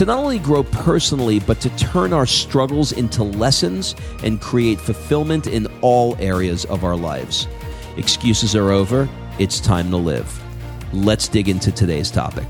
to not only grow personally, but to turn our struggles into lessons and create fulfillment in all areas of our lives. Excuses are over. It's time to live. Let's dig into today's topic.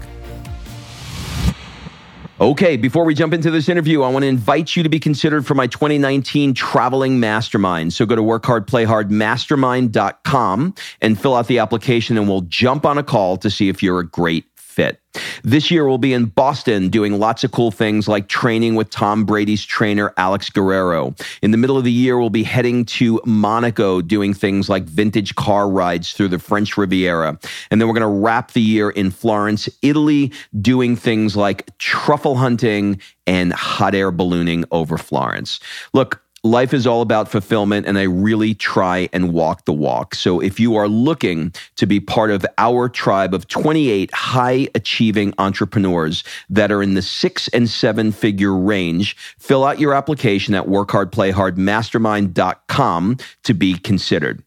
Okay, before we jump into this interview, I want to invite you to be considered for my 2019 traveling mastermind. So go to workhardplayhardmastermind.com and fill out the application and we'll jump on a call to see if you're a great fit. This year we'll be in Boston doing lots of cool things like training with Tom Brady's trainer, Alex Guerrero. In the middle of the year, we'll be heading to Monaco doing things like vintage car rides through the French Riviera. And then we're going to wrap the year in Florence, Italy, doing things like truffle hunting and hot air ballooning over Florence. Look, life is all about fulfillment and I really try and walk the walk. So if you are looking to be part of our tribe of 28 high achieving entrepreneurs that are in the six and seven figure range, fill out your application at workhardplayhardmastermind.com to be considered.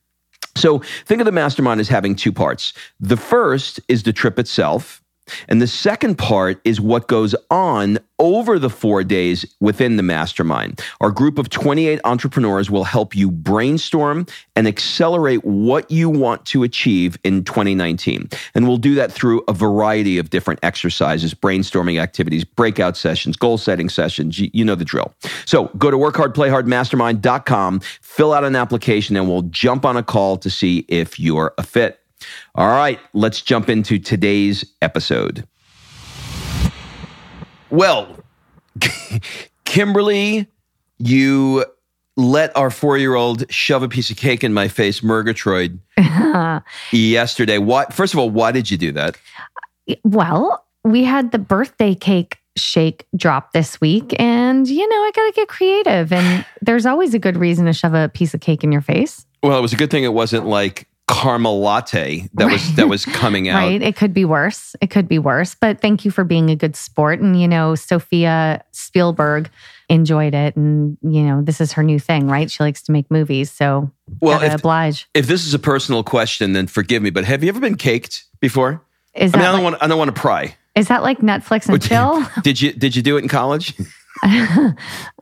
So think of the mastermind as having two parts. The first is the trip itself. And the second part is what goes on over the four days within the mastermind. Our group of 28 entrepreneurs will help you brainstorm and accelerate what you want to achieve in 2019. And we'll do that through a variety of different exercises, brainstorming activities, breakout sessions, goal setting sessions. You, you know the drill. So go to workhardplayhardmastermind.com, fill out an application, and we'll jump on a call to see if you're a fit. All right, let's jump into today's episode. Well, Kimberly, you let our four year old shove a piece of cake in my face, Murgatroyd, yesterday. Why, first of all, why did you do that? Well, we had the birthday cake shake drop this week, and you know, I got to get creative. And there's always a good reason to shove a piece of cake in your face. Well, it was a good thing it wasn't like caramel latte that was that was coming out. Right. It could be worse. It could be worse. But thank you for being a good sport. And you know, Sophia Spielberg enjoyed it, and you know, this is her new thing, right? She likes to make movies, so Well, if- oblige. If this is a personal question, then forgive me. But have you ever been caked before? Is I mean, I don't want I don't want to pry. is that like Netflix and chill? Did you did you do it in college? um,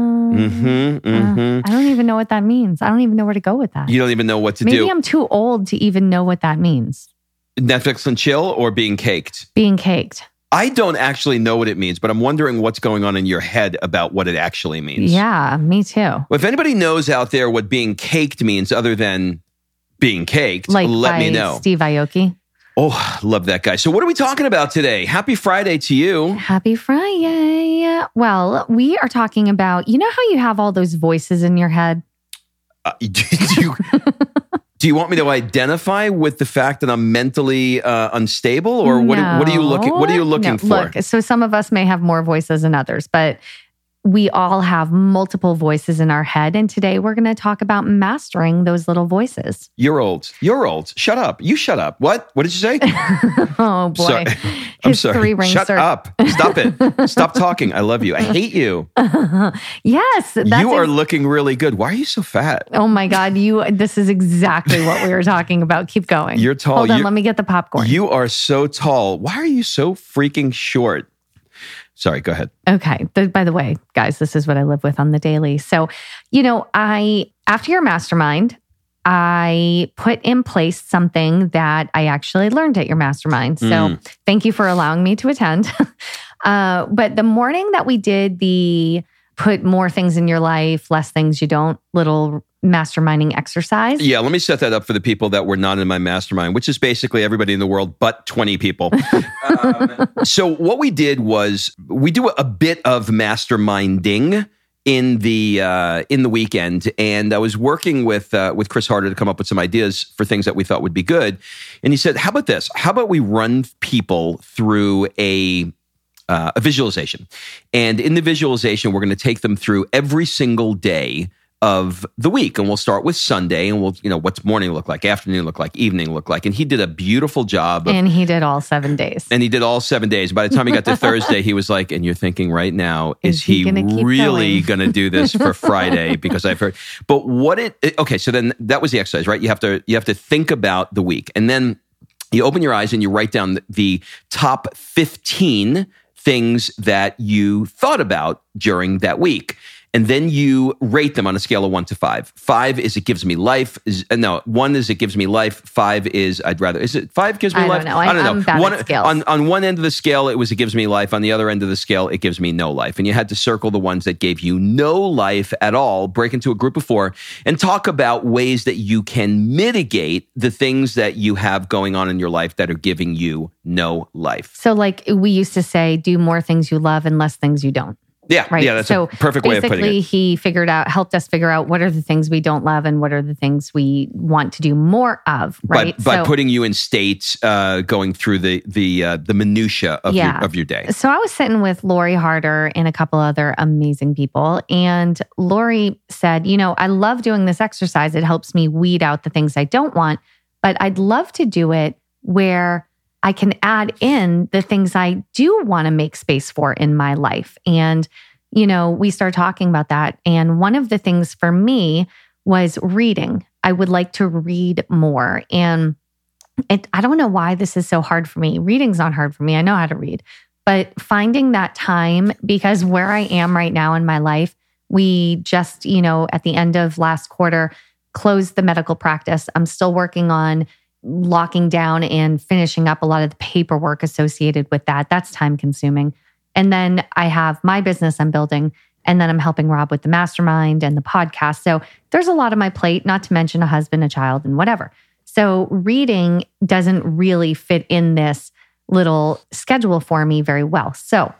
Mm-hmm. Mm-hmm. I don't even know what that means. I don't even know where to go with that. You don't even know what to Maybe do. I'm too old to even know what that means. Netflix and chill or being caked. Being caked. I don't actually know what it means, but I'm wondering what's going on in your head about what it actually means. Yeah, me too. Well, if anybody knows out there what being caked means other than being caked, Like let me know. Steve Aoki. Oh, love that guy. So, what are we talking about today? Happy Friday to you. Happy Friday. Well, we are talking about, you know how you have all those voices in your head? Uh, do, you, do you want me to identify with the fact that I'm mentally uh, unstable, or what? What are you looking? What are you No. looking for? Look, so some of us may have more voices than others, but we all have multiple voices in our head. And today we're going to talk about mastering those little voices. You're old. You're old. Shut up. You shut up. What? What did you say? oh boy. Sorry. I'm His sorry. three ring Shut up. Stop it. Stop talking. I love you. I hate you. yes. You are ex- looking really good. Why are you so fat? Oh my God, you this is exactly what we were talking about. Keep going. You're tall. Hold on, You're- let me get the popcorn. You are so tall. Why are you so freaking short? Sorry, go ahead. Okay. By the way, guys, this is what I live with on the daily. So, you know, I, after your mastermind, I put in place something that I actually learned at your mastermind. So, Mm. thank you for allowing me to attend. uh, but the morning that we did the put more things in your life, less things you don't, little masterminding exercise. Yeah, let me set that up for the people that were not in my mastermind, which is basically everybody in the world but 20 people. um, so, what we did was we do a bit of masterminding in the uh, in the weekend, and I was working with uh, with Chris Harder to come up with some ideas for things that we thought would be good. And he said, "How about this? How about we run people through a uh, a visualization. And in the visualization, we're going to take them through every single day of the week. And we'll start with Sunday and we'll, you know, what's morning look like, afternoon look like, evening look like. And he did a beautiful job. Of, and he did all seven days. And he did all seven days. By the time he got to Thursday, he was like, and you're thinking right now, is, is he, he really going to do this for Friday? Because I've heard, but what it, okay. So then that was the exercise, right? You have to, you have to think about the week and then you open your eyes and you write down the top 15 things that you thought about during that week and then you rate them on a scale of one to five. Five is it gives me life. Is, uh, no, one is it gives me life. Five is I'd rather. Is it five gives me I life? Don't know. I, don't know. one, on on one end of the scale, it was it gives me life. On the other end of the scale, it gives me no life. And you had to circle the ones that gave you no life at all. Break into a group of four and talk about ways that you can mitigate the things that you have going on in your life that are giving you no life. So, like we used to say, do more things you love and less things you don't. Yeah, right. Yeah, that's so a perfect way of putting it. Basically, he figured out, helped us figure out what are the things we don't love and what are the things we want to do more of. Right. By, by so, putting you in states, uh, going through the the uh, the minutia of yeah. your of your day. So I was sitting with Lori Harder and a couple other amazing people, and Lori said, "You know, I love doing this exercise. It helps me weed out the things I don't want, but I'd love to do it where." I can add in the things I do want to make space for in my life. And, you know, we start talking about that. And one of the things for me was reading. I would like to read more. And it, I don't know why this is so hard for me. Reading's not hard for me. I know how to read, but finding that time because where I am right now in my life, we just, you know, at the end of last quarter, closed the medical practice. I'm still working on locking down and finishing up a lot of the paperwork associated with that. That's time consuming. And then I have my business I'm building. And then I'm helping Rob with the mastermind and the podcast. So there's a lot on my plate, not to mention a husband, a child, and whatever. So reading doesn't really fit in this little schedule for me very well. So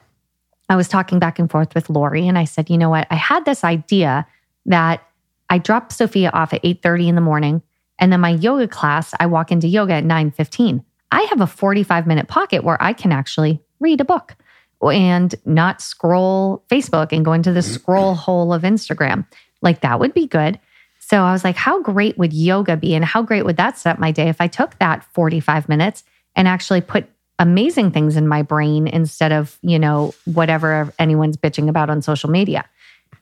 I was talking back and forth with Lori and I said, you know what? I had this idea that I drop Sophia off at 8:30 in the morning and then my yoga class, I walk into yoga at 9:15. I have a 45 minute pocket where I can actually read a book and not scroll Facebook and go into the scroll mm-hmm. hole of Instagram. Like that would be good. So I was like, how great would yoga be? And how great would that set my day if I took that 45 minutes and actually put amazing things in my brain instead of, you know, whatever anyone's bitching about on social media.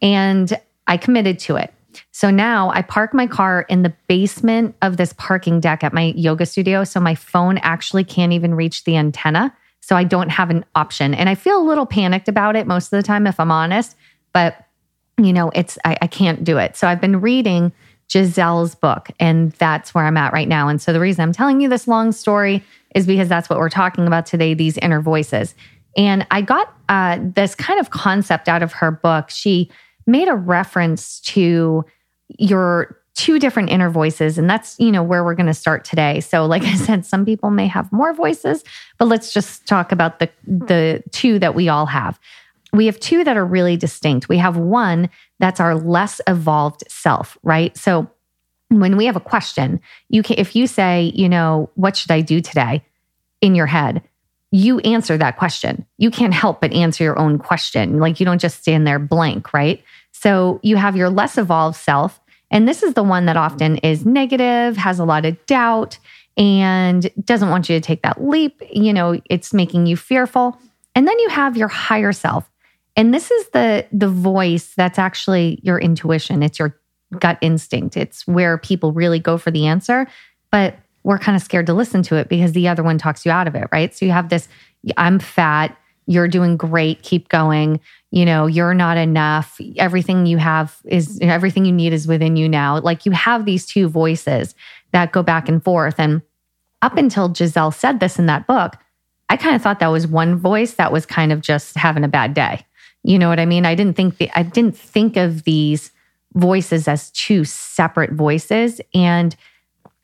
And I committed to it. So now I park my car in the basement of this parking deck at my yoga studio. So my phone actually can't even reach the antenna. So I don't have an option. And I feel a little panicked about it most of the time, if I'm honest. But, you know, it's, I, I can't do it. So I've been reading Giselle's book, and that's where I'm at right now. And so the reason I'm telling you this long story is because that's what we're talking about today these inner voices. And I got uh, this kind of concept out of her book. She, made a reference to your two different inner voices and that's you know where we're going to start today. So like i said some people may have more voices but let's just talk about the the two that we all have. We have two that are really distinct. We have one that's our less evolved self right? So when we have a question you can if you say you know what should i do today? in your head you answer that question. You can't help but answer your own question. Like you don't just stand there blank right so you have your less evolved self. And this is the one that often is negative, has a lot of doubt, and doesn't want you to take that leap. You know, it's making you fearful. And then you have your higher self. And this is the the voice that's actually your intuition. It's your gut instinct. It's where people really go for the answer, but we're kind of scared to listen to it because the other one talks you out of it, right? So you have this I'm fat, you're doing great, keep going you know, you're not enough. Everything you have is everything you need is within you now. Like you have these two voices that go back and forth. And up until Giselle said this in that book, I kind of thought that was one voice that was kind of just having a bad day. You know what I mean? I didn't think the, I didn't think of these voices as two separate voices. And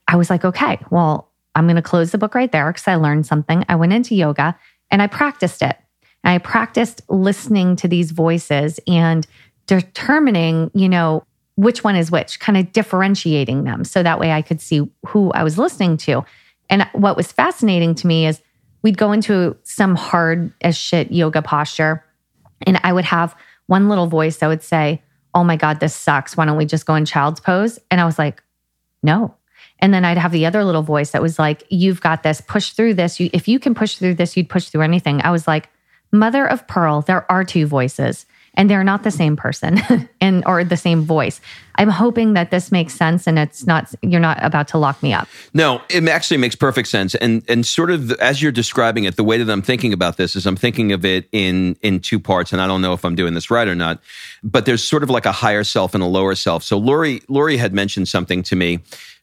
I was like, okay, well, I'm going to close the book right there because I learned something. I went into yoga and I practiced it. And I practiced listening to these voices and determining, you know, which one is which, kind of differentiating them. So that way I could see who I was listening to. And what was fascinating to me is we'd go into some hard as shit yoga posture. And I would have one little voice that would say, Oh my God, this sucks. Why don't we just go in child's pose? And I was like, No. And then I'd have the other little voice that was like, You've got this, push through this. You, if you can push through this, you'd push through anything. I was like, Mother of pearl, there are two voices and they're not the same person and or the same voice. I'm hoping that this makes sense and it's not you're not about to lock me up. No, it actually makes perfect sense. And and sort of as you're describing it, the way that I'm thinking about this is I'm thinking of it in in two parts, and I don't know if I'm doing this right or not. But there's sort of like a higher self and a lower self. So Lori Lori had mentioned something to me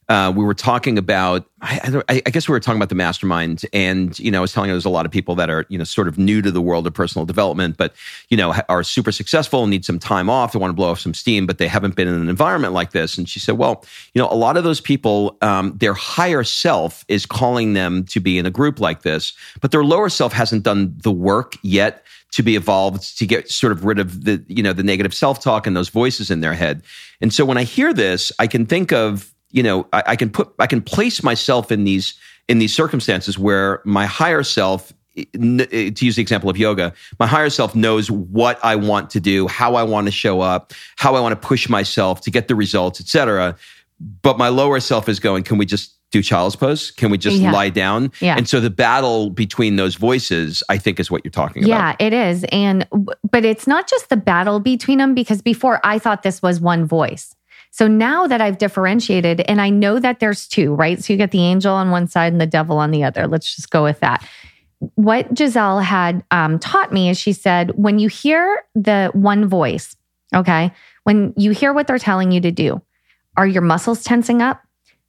uh, we were talking about I, I, guess we were talking about the mastermind and you know i was telling you there's a lot of people that are you know sort of new to the world of personal development but you know are super successful and need some time off. They want to blow off some steam but they haven't been in an environment like this. And she said well you know a lot of those people um, their higher self is calling them to be in a group like this but their lower self hasn't done the work yet to be evolved to get sort of rid of the you know the negative self-talk and those voices in their head. And so when i hear this i can think of you know, I, I can put, I can place myself in these in these circumstances where my higher self eh, to use the example of yoga, my higher self knows what I want to do, how I want to show up, how I want to push myself to get the results, etc. But my lower self is going, can we just do child's pose? Can we just yeah. lie down? Yeah. And so the battle between those voices, I think, is what you're talking about. Yeah, it is. And but it's not just the battle between them because before I thought this was one voice. So now that I've differentiated and I know that there's two, right? So you get the angel on one side and the devil on the other. Let's just go with that. What Giselle had um, taught me is she said, when you hear the one voice, okay, when you hear what they're telling you to do, are your muscles tensing up?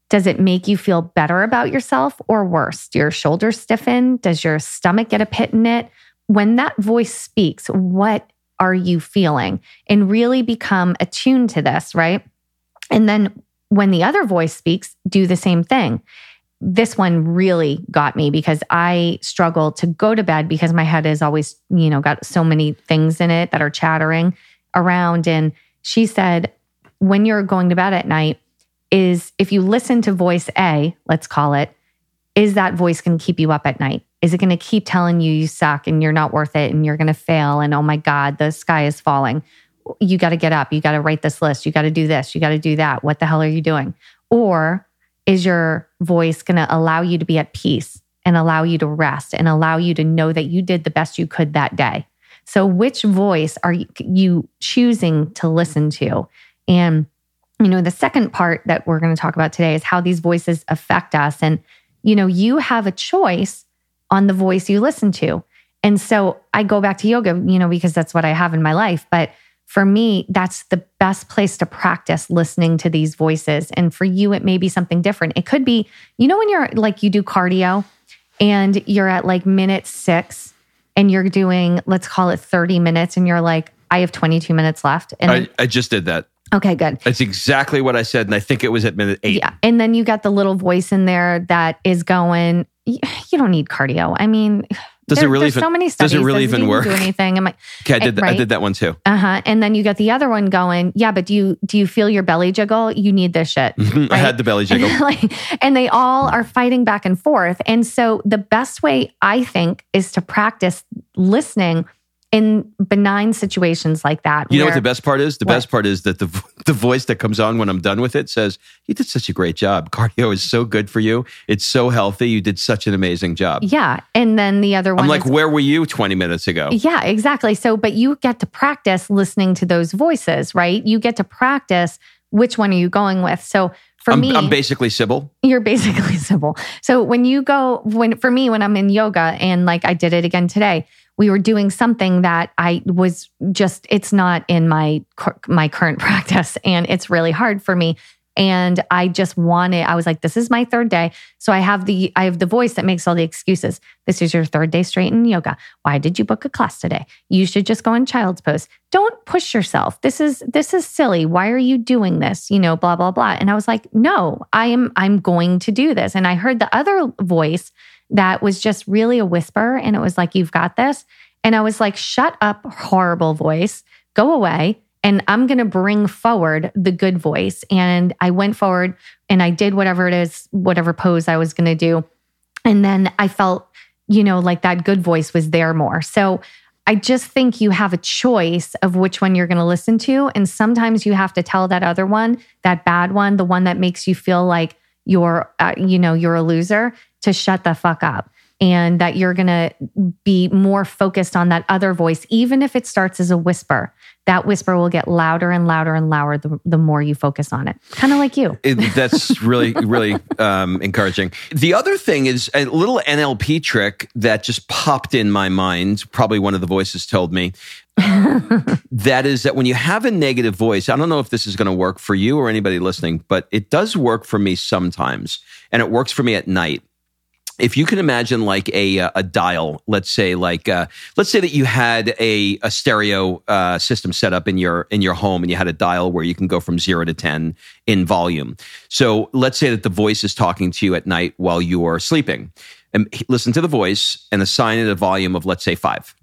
Does it make you feel better about yourself or worse? Do your shoulders stiffen? Does your stomach get a pit in it? When that voice speaks, what are you feeling? And really become attuned to this, right? And then when the other voice speaks, do the same thing. This one really got me because I struggle to go to bed because my head is always, you know, got so many things in it that are chattering around. And she said, when you're going to bed at night, is if you listen to voice A, let's call it, is that voice going to keep you up at night? Is it going to keep telling you you suck and you're not worth it and you're going to fail and oh my God, the sky is falling? You got to get up, you got to write this list, you got to do this, you got to do that. What the hell are you doing? Or is your voice going to allow you to be at peace and allow you to rest and allow you to know that you did the best you could that day? So, which voice are you choosing to listen to? And, you know, the second part that we're going to talk about today is how these voices affect us. And, you know, you have a choice on the voice you listen to. And so I go back to yoga, you know, because that's what I have in my life. But for me, that's the best place to practice listening to these voices. And for you, it may be something different. It could be, you know, when you're like, you do cardio and you're at like minute six and you're doing, let's call it 30 minutes, and you're like, I have 22 minutes left. And I, I just did that. Okay, good. That's exactly what I said. And I think it was at minute eight. Yeah. And then you got the little voice in there that is going, you don't need cardio. I mean, does there, it really even, so many studies. Does it really even work? Do anything? Am I, okay, I did. Right? I did that one too. Uh huh. And then you get the other one going. Yeah, but do you do you feel your belly jiggle? You need this shit. Right? I had the belly jiggle. And, like, and they all are fighting back and forth. And so the best way I think is to practice listening in benign situations like that. You know what the best part is? The what? best part is that the the voice that comes on when I'm done with it says, "You did such a great job. Cardio is so good for you. It's so healthy. You did such an amazing job." Yeah, and then the other one. I'm like, is, "Where were you 20 minutes ago?" Yeah, exactly. So, but you get to practice listening to those voices, right? You get to practice which one are you going with. So for I'm, me, I'm basically Sybil. You're basically Sybil. So when you go, when for me, when I'm in yoga and like I did it again today, we were doing something that I was just it's not in my my current practice and it's really hard for me. And I just wanted I was like this is my third day. So I have the I have the voice that makes all the excuses. This is your third day straight in yoga. Why did you book a class today? You should just go in child's pose. Don't push yourself. This is this is silly. Why are you doing this? You know blah blah blah. And I was like no I am I'm going to do this. And I heard the other voice that was just really a whisper. And it was like, You've got this. And I was like, Shut up, horrible voice, go away. And I'm going to bring forward the good voice. And I went forward and I did whatever it is, whatever pose I was going to do. And then I felt you know, like that good voice was there more. So I just think you have a choice of which one you're going to listen to. And sometimes you have to tell that other one, that bad one, the one that makes you feel like you're, uh, you know, you're a loser to shut the fuck up and that you're going to be more focused on that other voice, even if it starts as a whisper. That whisper will get louder and louder and louder the, the more you focus on it. Kind of like you. It, that's really, really um, encouraging. The other thing is a little NLP trick that just popped in my mind. Probably one of the voices told me. that is that when you have a negative voice, I don't know if this is going to work for you or anybody listening, but it does work for me sometimes. And it works for me at night if you can imagine like a uh, a dial, let's say like uh, let's say that you had a a stereo uh, system set up in your in your home, and you had a dial where you can go from zero to ten in volume. So let's say that the voice is talking to you at night while you are sleeping, and listen to the voice and assign it a volume of let's say five,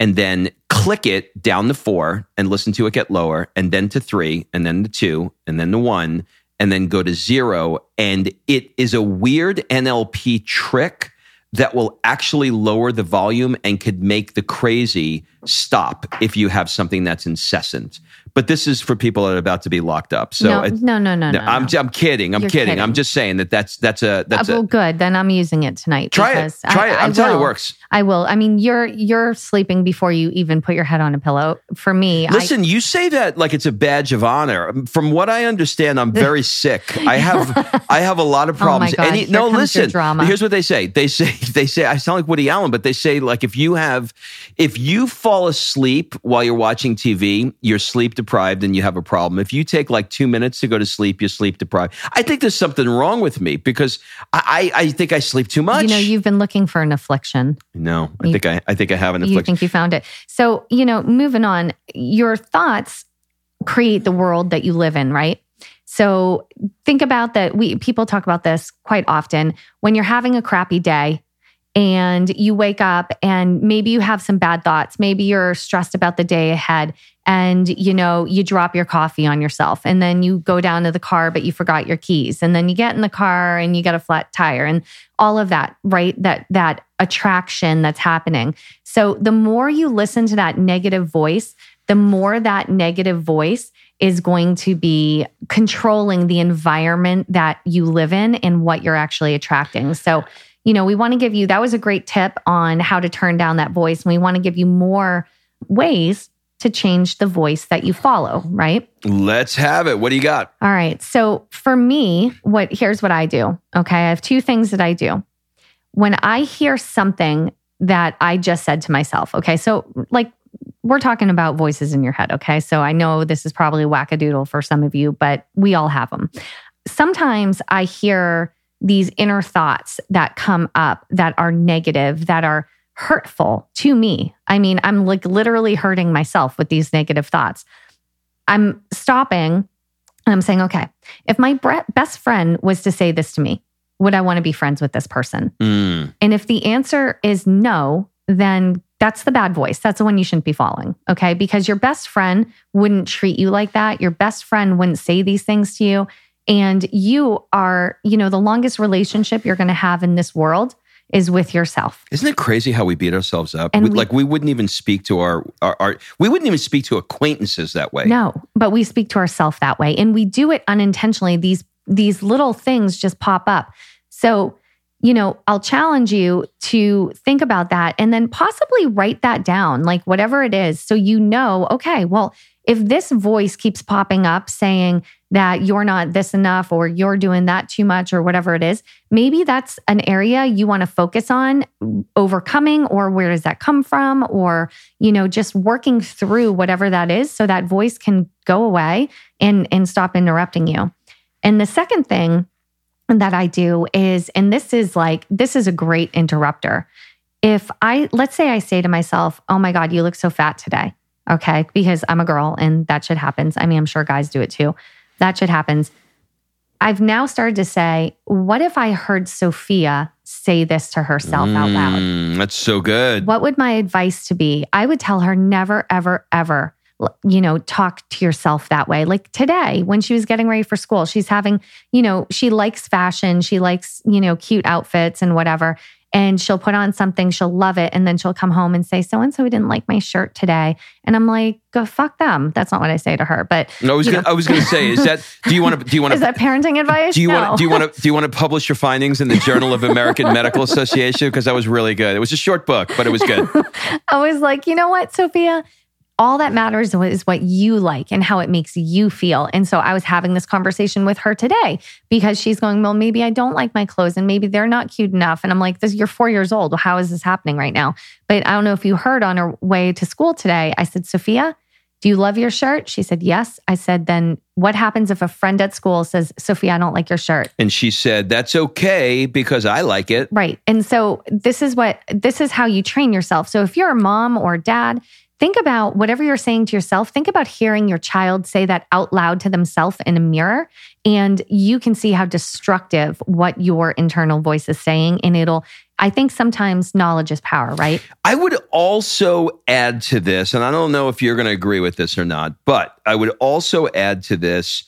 and then click it down to four and listen to it get lower, and then to three, and then to two, and then to one and then go to zero. And it is a weird NLP trick that will actually lower the volume and could make the crazy stop if you have something that's incessant. But this is for people that are about to be locked up. So no, it, no, no, no, no, I'm, I'm kidding. I'm kidding. kidding. I'm just saying that that's that's a that's uh, well, a, good. Then I'm using it tonight. Try it. Try I, it. I'm I telling you, it works. I will. I mean, you're you're sleeping before you even put your head on a pillow. For me, listen. I, you say that like it's a badge of honor. From what I understand, I'm very sick. I have I have a lot of oh problems. Oh Any, no, listen. Drama. Here's what they say. They say they say I sound like Woody Allen, but they say like if you have if you fall asleep while you're watching TV, you're sleep deprived and you have a problem. If you take like two minutes to go to sleep, you're sleep deprived. I think there's something wrong with me because I, I think I sleep too much. You know, you've been looking for an affliction. No, I you, think I, I think I have an affliction. You think you found it. So, you know, moving on, your thoughts create the world that you live in, right? So think about that. We people talk about this quite often. When you're having a crappy day, and you wake up and maybe you have some bad thoughts. Maybe you're stressed about the day ahead and you know you drop your coffee on yourself and then you go down to the car but you forgot your keys. And then you get in the car and you get a flat tire and all of that right? That that attraction that's happening. So the more you listen to that negative voice the more that negative voice is going to be controlling the environment that you live in and what you're actually attracting. So you know, we want to give you that was a great tip on how to turn down that voice. And we want to give you more ways to change the voice that you follow, right? Let's have it. What do you got? All right. So for me, what here's what I do. Okay. I have two things that I do. When I hear something that I just said to myself, okay. So like we're talking about voices in your head. Okay. So I know this is probably wackadoodle for some of you, but we all have them. Sometimes I hear these inner thoughts that come up that are negative, that are hurtful to me. I mean, I'm like literally hurting myself with these negative thoughts. I'm stopping and I'm saying, okay, if my best friend was to say this to me, would I want to be friends with this person? Mm. And if the answer is no, then that's the bad voice. That's the one you shouldn't be following. Okay. Because your best friend wouldn't treat you like that. Your best friend wouldn't say these things to you. And you are, you know, the longest relationship you're going to have in this world is with yourself. Isn't it crazy how we beat ourselves up? And we, like we wouldn't even speak to our, our, our we wouldn't even speak to acquaintances that way. No, but we speak to ourselves that way, and we do it unintentionally. These these little things just pop up. So, you know, I'll challenge you to think about that, and then possibly write that down, like whatever it is, so you know. Okay, well, if this voice keeps popping up saying that you're not this enough or you're doing that too much or whatever it is, maybe that's an area you want to focus on overcoming or where does that come from or you know just working through whatever that is so that voice can go away and and stop interrupting you. And the second thing that I do is and this is like this is a great interrupter. If I let's say I say to myself, "Oh my god, you look so fat today." Okay. Because I'm a girl and that shit happens. I mean, I'm sure guys do it too. That shit happens. I've now started to say, what if I heard Sophia say this to herself mm, out loud? Mm, that's so good. What would my advice to be? I would tell her never, ever, ever, you know, talk to yourself that way. Like today, when she was getting ready for school, she's having, you know, she likes fashion, she likes, you know, cute outfits and whatever. And she'll put on something, she'll love it, and then she'll come home and say, "So and so didn't like my shirt today," and I'm like, "Go fuck them." That's not what I say to her, but No, I was gonna, know. I was going to say, is that do you want to do you want is that parenting advice? do you No. want do you want to do you want to publish your findings in the Journal of American Medical Association because that was really good. It was a short book, but it was good. I was like, you know what, Sophia? All that matters is what you like and how it makes you feel. And so I was having this conversation with her today because she's going, Well, maybe I don't like my clothes and maybe they're not cute enough. And I'm like, this, You're four years old. How is this happening right now? But I don't know if you heard on her way to school today, I said, Sophia, do you love your shirt? She said, Yes. I said, Then what happens if a friend at school says, Sophia, I don't like your shirt? And she said, "That's okay because I like it." Right. And so this is what this is how you train yourself. So if you're a mom or dad, think about whatever you're saying to yourself. Think about hearing your child say that out loud to themselves in a mirror and you can see how destructive what your internal voice is saying and it'll I think sometimes knowledge is power, right? I would also add to this, and I don't know if you're going to agree with this or not, but I would also add to this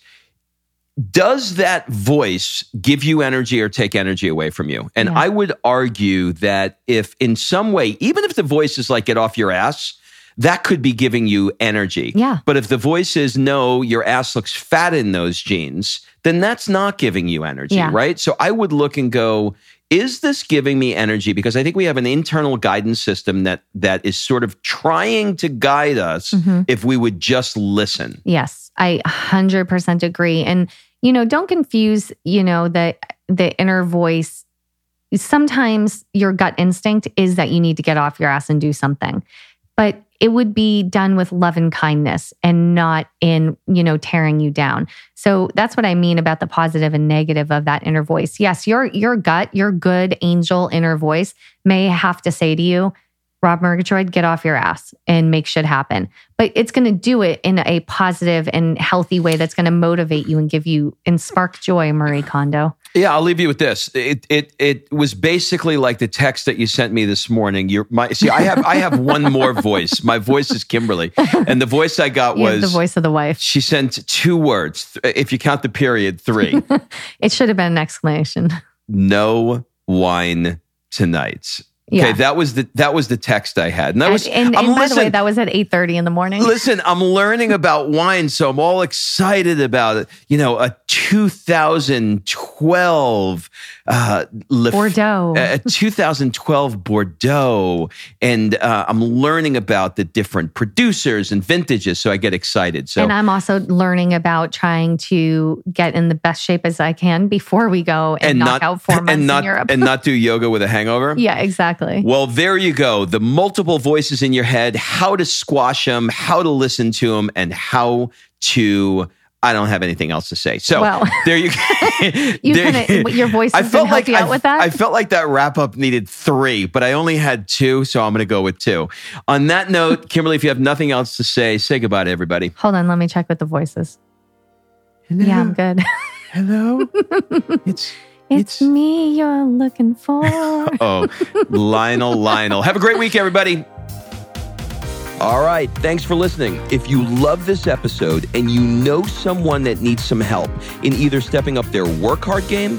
does that voice give you energy or take energy away from you? And Yeah. I would argue that if in some way, even if the voice is like, get off your ass, that could be giving you energy. Yeah. But if the voice is, no, your ass looks fat in those jeans, then that's not giving you energy, Yeah. right? So I would look and go, is this giving me energy? Because I think we have an internal guidance system that that is sort of trying to guide us Mhm. if we would just listen. Yes, I 100% agree. And you know, don't confuse, you know, the the inner voice. Sometimes your gut instinct is that you need to get off your ass and do something. But it would be done with love and kindness and not in, you know, tearing you down. So that's what I mean about the positive and negative of that inner voice. Yes, your your gut, your good angel inner voice may have to say to you, Rob Murgatroyd, get off your ass and make shit happen. But it's going to do it in a positive and healthy way that's going to motivate you and give you and spark joy, Marie Kondo. Yeah, I'll leave you with this. It it it was basically like the text that you sent me this morning. You're my see, I have I have one more voice. My voice is Kimberly, and the voice I got You was the voice of the wife. she sent two words. If you count the period, three. It should have been an exclamation. no wine tonight. Yeah. Okay, that was the that was the text I had, and that was. and, and, I'm and by the way, that was at 8.30 in the morning. Listen, I'm learning about wine, so I'm all excited about it. You know, a 2012 uh, Lef- Bordeaux. a 2012 Bordeaux, and uh, I'm learning about the different producers and vintages, so I get excited. So and I'm also learning about trying to get in the best shape as I can before we go and, knock out four months and not in Europe. and not do yoga with a hangover. yeah, exactly. Well, there you go. The multiple voices in your head, how to squash them, how to listen to them, and how to. I don't have anything else to say. So Well, there you go. You kinda- your voice I has felt like out I, with that? I felt like that wrap up needed three, but I only had two, so I'm going to go with two. On that note, Kimberly, if you have nothing else to say, say goodbye to everybody. Hold on, let me check with the voices. Yeah, I'm good. Hello. it's It's, It's- me you're looking for. Oh, Lionel, Lionel. Have a great week, everybody. All right. Thanks for listening. If you love this episode and you know someone that needs some help in either stepping up their work hard game